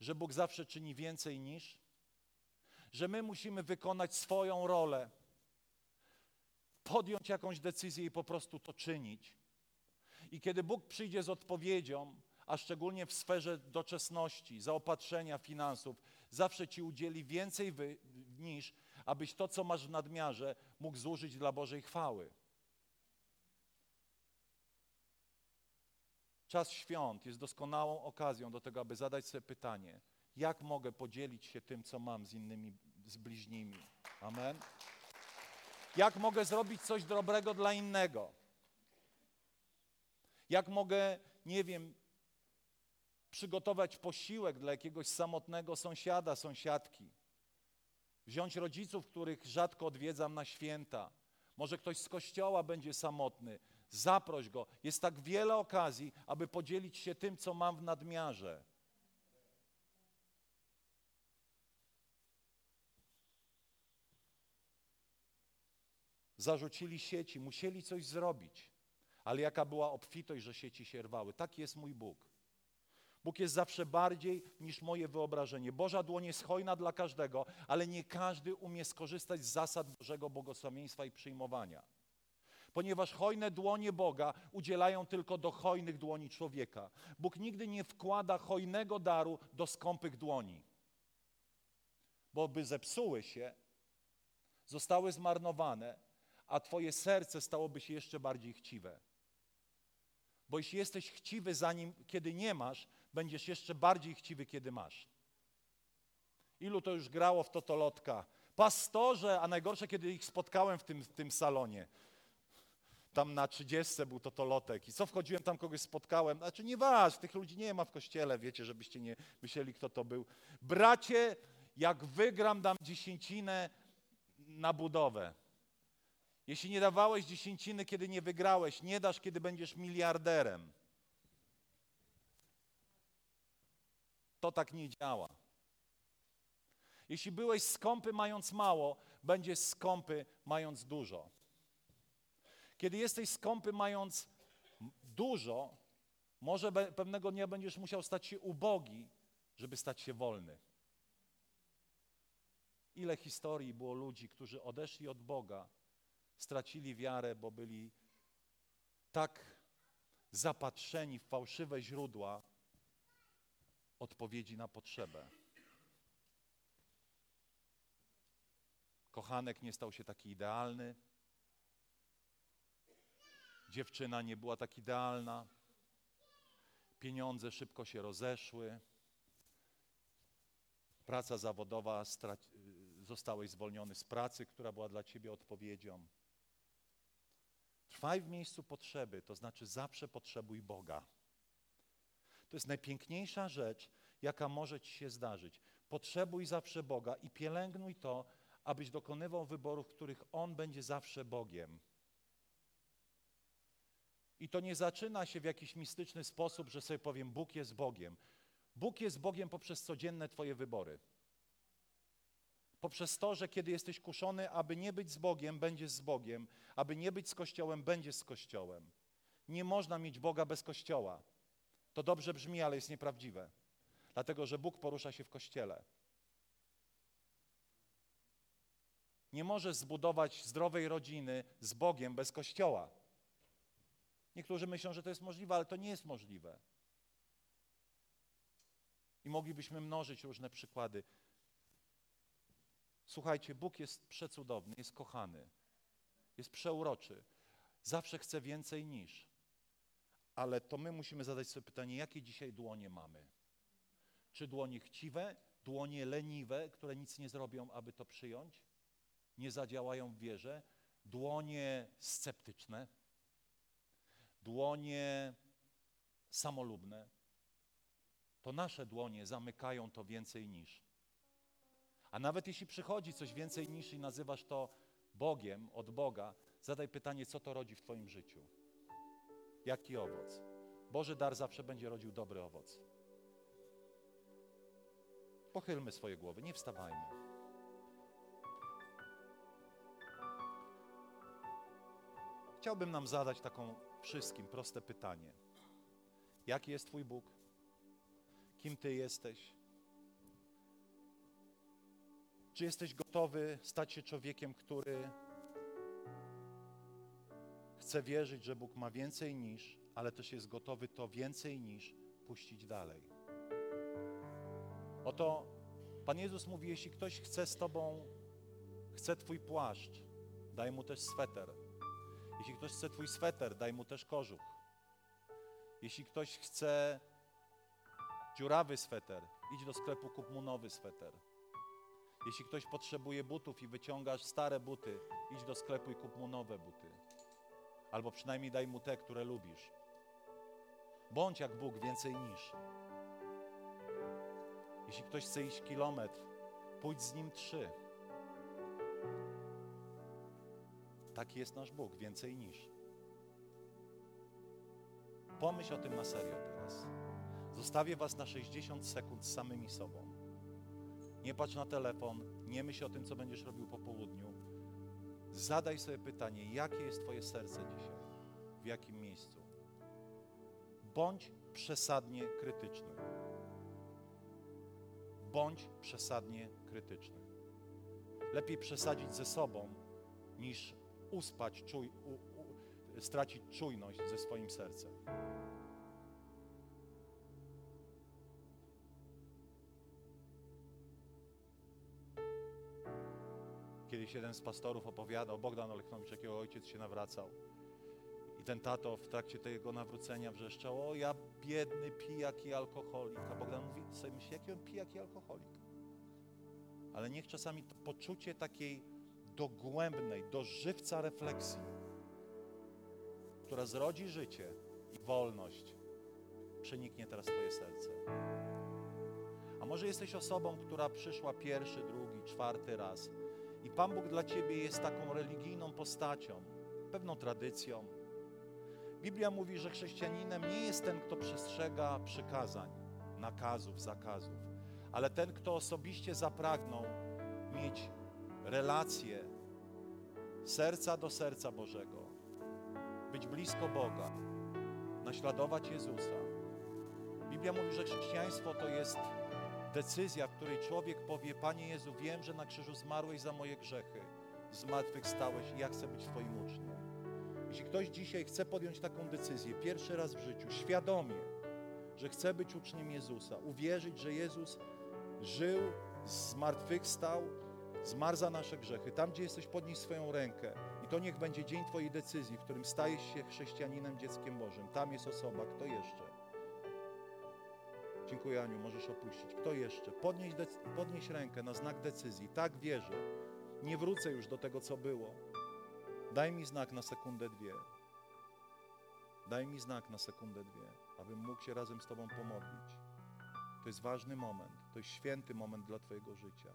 że Bóg zawsze czyni więcej niż, że my musimy wykonać swoją rolę, podjąć jakąś decyzję i po prostu to czynić. I kiedy Bóg przyjdzie z odpowiedzią, a szczególnie w sferze doczesności, zaopatrzenia finansów, zawsze ci udzieli więcej wy, niż, abyś to, co masz w nadmiarze, mógł zużyć dla Bożej chwały. Czas świąt jest doskonałą okazją do tego, aby zadać sobie pytanie, jak mogę podzielić się tym, co mam z innymi, z bliźnimi. Amen. Jak mogę zrobić coś dobrego dla innego? Jak mogę, nie wiem, przygotować posiłek dla jakiegoś samotnego sąsiada, sąsiadki? Wziąć rodziców, których rzadko odwiedzam na święta. Może ktoś z kościoła będzie samotny. Zaproś go. Jest tak wiele okazji, aby podzielić się tym, co mam w nadmiarze. Zarzucili sieci, musieli coś zrobić. ale jaka była obfitość, że sieci się rwały. Taki jest mój Bóg. Bóg jest zawsze bardziej niż moje wyobrażenie. Boża dłoń jest hojna dla każdego, ale nie każdy umie skorzystać z zasad Bożego błogosławieństwa i przyjmowania. Ponieważ hojne dłonie Boga udzielają tylko do hojnych dłoni człowieka. Bóg nigdy nie wkłada hojnego daru do skąpych dłoni, bo by zepsuły się, zostały zmarnowane, a Twoje serce stałoby się jeszcze bardziej chciwe. Bo jeśli jesteś chciwy zanim, kiedy nie masz, będziesz jeszcze bardziej chciwy, kiedy masz. Ilu to już grało w totolotka? Pastorze, a najgorsze, kiedy ich spotkałem w tym, w tym salonie. Tam na 30 był totolotek. I co wchodziłem, tam kogoś spotkałem. Znaczy nie waż, tych ludzi nie ma w kościele, wiecie, żebyście nie myśleli, kto to był. Bracie, jak wygram, dam dziesięcinę na budowę. Jeśli nie dawałeś dziesięciny, kiedy nie wygrałeś, nie dasz, kiedy będziesz miliarderem. To tak nie działa. Jeśli byłeś skąpy mając mało, będziesz skąpy mając dużo. Kiedy jesteś skąpy mając dużo, może pewnego dnia będziesz musiał stać się ubogi, żeby stać się wolny. Ile historii było ludzi, którzy odeszli od Boga, stracili wiarę, bo byli tak zapatrzeni w fałszywe źródła odpowiedzi na potrzebę. Kochanek nie stał się taki idealny, dziewczyna nie była tak idealna, pieniądze szybko się rozeszły, praca zawodowa, zostałeś zwolniony z pracy, która była dla ciebie odpowiedzią. Trwaj w miejscu potrzeby, to znaczy zawsze potrzebuj Boga. To jest najpiękniejsza rzecz, jaka może ci się zdarzyć. Potrzebuj zawsze Boga i pielęgnuj to, abyś dokonywał wyborów, w których On będzie zawsze Bogiem. I to nie zaczyna się w jakiś mistyczny sposób, że sobie powiem, Bóg jest Bogiem. Bóg jest Bogiem poprzez codzienne Twoje wybory. Poprzez to, że kiedy jesteś kuszony, aby nie być z Bogiem, będziesz z Bogiem, aby nie być z Kościołem, będziesz z Kościołem. Nie można mieć Boga bez Kościoła. To dobrze brzmi, ale jest nieprawdziwe. Dlatego, że Bóg porusza się w Kościele. Nie możesz zbudować zdrowej rodziny z Bogiem bez Kościoła. Niektórzy myślą, że to jest możliwe, ale to nie jest możliwe. I moglibyśmy mnożyć różne przykłady. Słuchajcie, Bóg jest przecudowny, jest kochany, jest przeuroczy. Zawsze chce więcej niż. Ale to my musimy zadać sobie pytanie, jakie dzisiaj dłonie mamy? Czy dłonie chciwe, dłonie leniwe, które nic nie zrobią, aby to przyjąć? Nie zadziałają w wierze? Dłonie sceptyczne? Dłonie samolubne? To nasze dłonie zamykają to więcej niż. A nawet jeśli przychodzi coś więcej niż i nazywasz to Bogiem, od Boga, zadaj pytanie, co to rodzi w Twoim życiu. Jaki owoc? Boży dar zawsze będzie rodził dobry owoc. Pochylmy swoje głowy, nie wstawajmy. Chciałbym nam zadać taką wszystkim proste pytanie. Jaki jest Twój Bóg? Kim Ty jesteś? Czy jesteś gotowy stać się człowiekiem, który chce wierzyć, że Bóg ma więcej niż, ale też jest gotowy to więcej niż puścić dalej? Oto Pan Jezus mówi, jeśli ktoś chce z Tobą, chce Twój płaszcz, daj mu też sweter. Jeśli ktoś chce Twój sweter, daj mu też kożuch. Jeśli ktoś chce dziurawy sweter, idź do sklepu, kup mu nowy sweter. Jeśli ktoś potrzebuje butów i wyciągasz stare buty, idź do sklepu i kup mu nowe buty. Albo przynajmniej daj mu te, które lubisz. Bądź jak Bóg więcej niż. Jeśli ktoś chce iść kilometr, pójdź z nim trzy. Taki jest nasz Bóg, więcej niż. Pomyśl o tym na serio teraz. Zostawię Was na 60 sekund z samymi sobą. Nie patrz na telefon, nie myśl o tym, co będziesz robił po południu. Zadaj sobie pytanie, jakie jest Twoje serce dzisiaj? w jakim miejscu. Bądź przesadnie krytyczny. Bądź przesadnie krytyczny. Lepiej przesadzić ze sobą, niż uspać, czuj, u, u, stracić czujność ze swoim sercem. Kiedyś jeden z pastorów opowiadał, Bogdan Olechnowicz, jakiego ojciec się nawracał. I ten tato w trakcie tego nawrócenia wrzeszczał, o ja biedny pijak i alkoholik. A Bogdan mówi sobie, myśli, jaki on pijak i alkoholik. Ale niech czasami to poczucie takiej dogłębnej, do żywca refleksji, która zrodzi życie i wolność, przeniknie teraz Twoje serce. A może jesteś osobą, która przyszła pierwszy, drugi, czwarty raz i Pan Bóg dla Ciebie jest taką religijną postacią, pewną tradycją. Biblia mówi, że chrześcijaninem nie jest ten, kto przestrzega przykazań, nakazów, zakazów, ale ten, kto osobiście zapragnął mieć relacje serca do serca Bożego, być blisko Boga, naśladować Jezusa. Biblia mówi, że chrześcijaństwo to jest decyzja, w której człowiek powie: Panie Jezu, wiem, że na krzyżu zmarłeś za moje grzechy, zmartwychwstałeś i ja chcę być Twoim uczniem. Jeśli ktoś dzisiaj chce podjąć taką decyzję, pierwszy raz w życiu, świadomie, że chce być uczniem Jezusa, uwierzyć, że Jezus żył, zmartwychwstał, zmarł za nasze grzechy. Tam, gdzie jesteś, podnieś swoją rękę i to niech będzie dzień Twojej decyzji, w którym stajesz się chrześcijaninem, dzieckiem Bożym. Tam jest osoba. Kto jeszcze? Dziękuję, Aniu, możesz opuścić. Kto jeszcze? Podnieś, podnieś rękę na znak decyzji. Tak, wierzę. Nie wrócę już do tego, co było. Daj mi znak na sekundę, dwie. Daj mi znak na sekundę, dwie, abym mógł się razem z Tobą pomodlić. To jest ważny moment, to jest święty moment dla Twojego życia.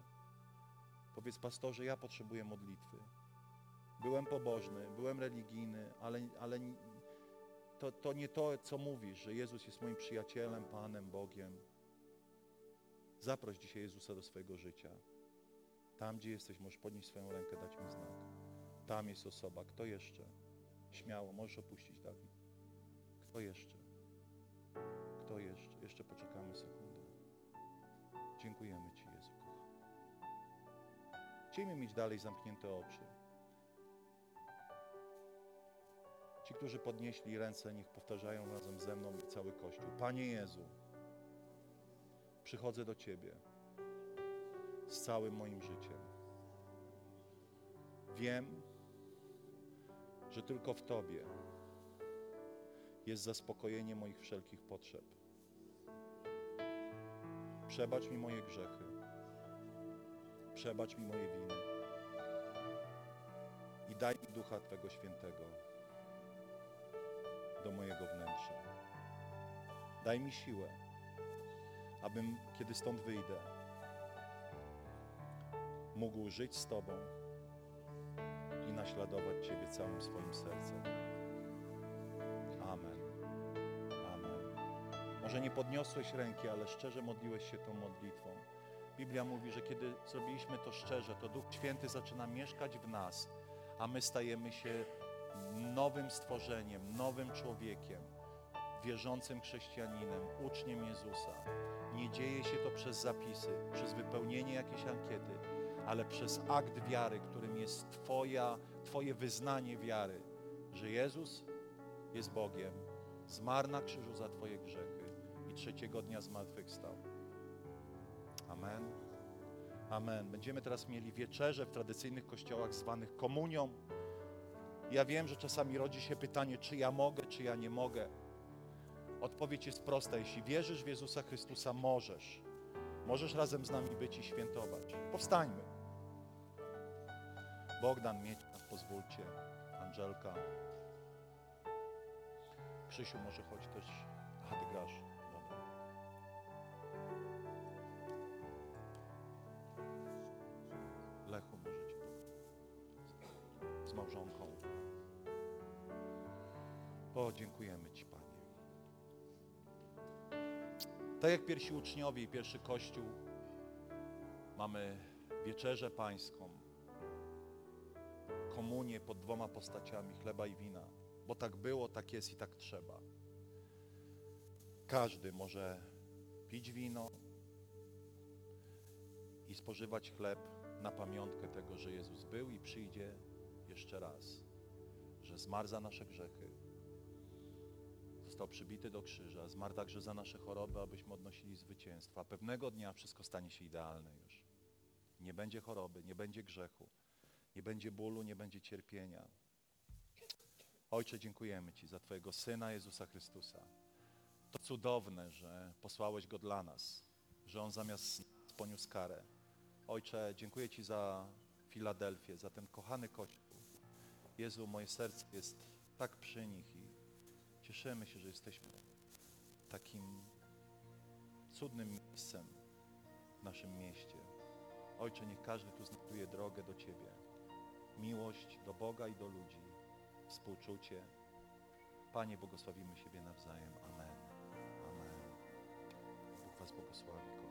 Powiedz, pastorze, ja potrzebuję modlitwy. Byłem pobożny, byłem religijny, ale, ale to, to nie to, co mówisz, że Jezus jest moim przyjacielem, Panem, Bogiem. Zaproś dzisiaj Jezusa do swojego życia. Tam, gdzie jesteś, możesz podnieść swoją rękę, dać mi znak. Tam jest osoba. Kto jeszcze? Śmiało, możesz opuścić, Dawid. Kto jeszcze? Kto jeszcze? Jeszcze poczekamy sekundę. Dziękujemy Ci, Jezu. Chcielibyśmy mieć dalej zamknięte oczy. Ci, którzy podnieśli ręce, niech powtarzają razem ze mną i cały Kościół. Panie Jezu, przychodzę do Ciebie z całym moim życiem. Wiem, że tylko w Tobie jest zaspokojenie moich wszelkich potrzeb. Przebacz mi moje grzechy. Przebacz mi moje winy. I daj mi Ducha Twego Świętego do mojego wnętrza. Daj mi siłę, abym, kiedy stąd wyjdę, mógł żyć z Tobą i naśladować Ciebie całym swoim sercem. Amen. Amen. Może nie podniosłeś ręki, ale szczerze modliłeś się tą modlitwą. Biblia mówi, że kiedy zrobiliśmy to szczerze, to Duch Święty zaczyna mieszkać w nas, a my stajemy się nowym stworzeniem, nowym człowiekiem, wierzącym chrześcijaninem, uczniem Jezusa. Nie dzieje się to przez zapisy, przez wypełnienie jakiejś ankiety, ale przez akt wiary, którym jest Twoja, Twoje wyznanie wiary, że Jezus jest Bogiem, zmarł na krzyżu za Twoje grzechy i trzeciego dnia zmartwychwstał. Amen. Amen. Będziemy teraz mieli wieczerze w tradycyjnych kościołach zwanych komunią. Ja wiem, że czasami rodzi się pytanie, czy ja mogę, czy ja nie mogę. Odpowiedź jest prosta. Jeśli wierzysz w Jezusa Chrystusa, możesz. Możesz razem z nami być i świętować. Powstańmy. Bogdan, Miecia, pozwólcie. Angelka. Krzysiu, może chodź też. Aha, grasz. O, dziękujemy Ci, Panie. Tak jak pierwsi uczniowie i pierwszy Kościół, mamy wieczerzę pańską, komunię pod dwoma postaciami chleba i wina. bo tak było, tak jest i tak trzeba. Każdy może pić wino i spożywać chleb na pamiątkę tego, że Jezus był i przyjdzie jeszcze raz, że zmarł za nasze grzechy, został przybity do krzyża, zmarł także za nasze choroby, abyśmy odnosili zwycięstwo. A pewnego dnia wszystko stanie się idealne już. Nie będzie choroby, nie będzie grzechu, nie będzie bólu, nie będzie cierpienia. Ojcze, dziękujemy Ci za Twojego Syna Jezusa Chrystusa. To cudowne, że posłałeś Go dla nas, że On zamiast poniósł karę. Ojcze, dziękuję Ci za Filadelfię, za ten kochany Kościół. Jezu, moje serce jest tak przy nich cieszymy się, że jesteśmy takim cudnym miejscem w naszym mieście. Ojcze, niech każdy tu znajduje drogę do Ciebie. Miłość do Boga i do ludzi, współczucie. Panie, błogosławimy siebie nawzajem. Amen. Amen. Bóg Was błogosławi.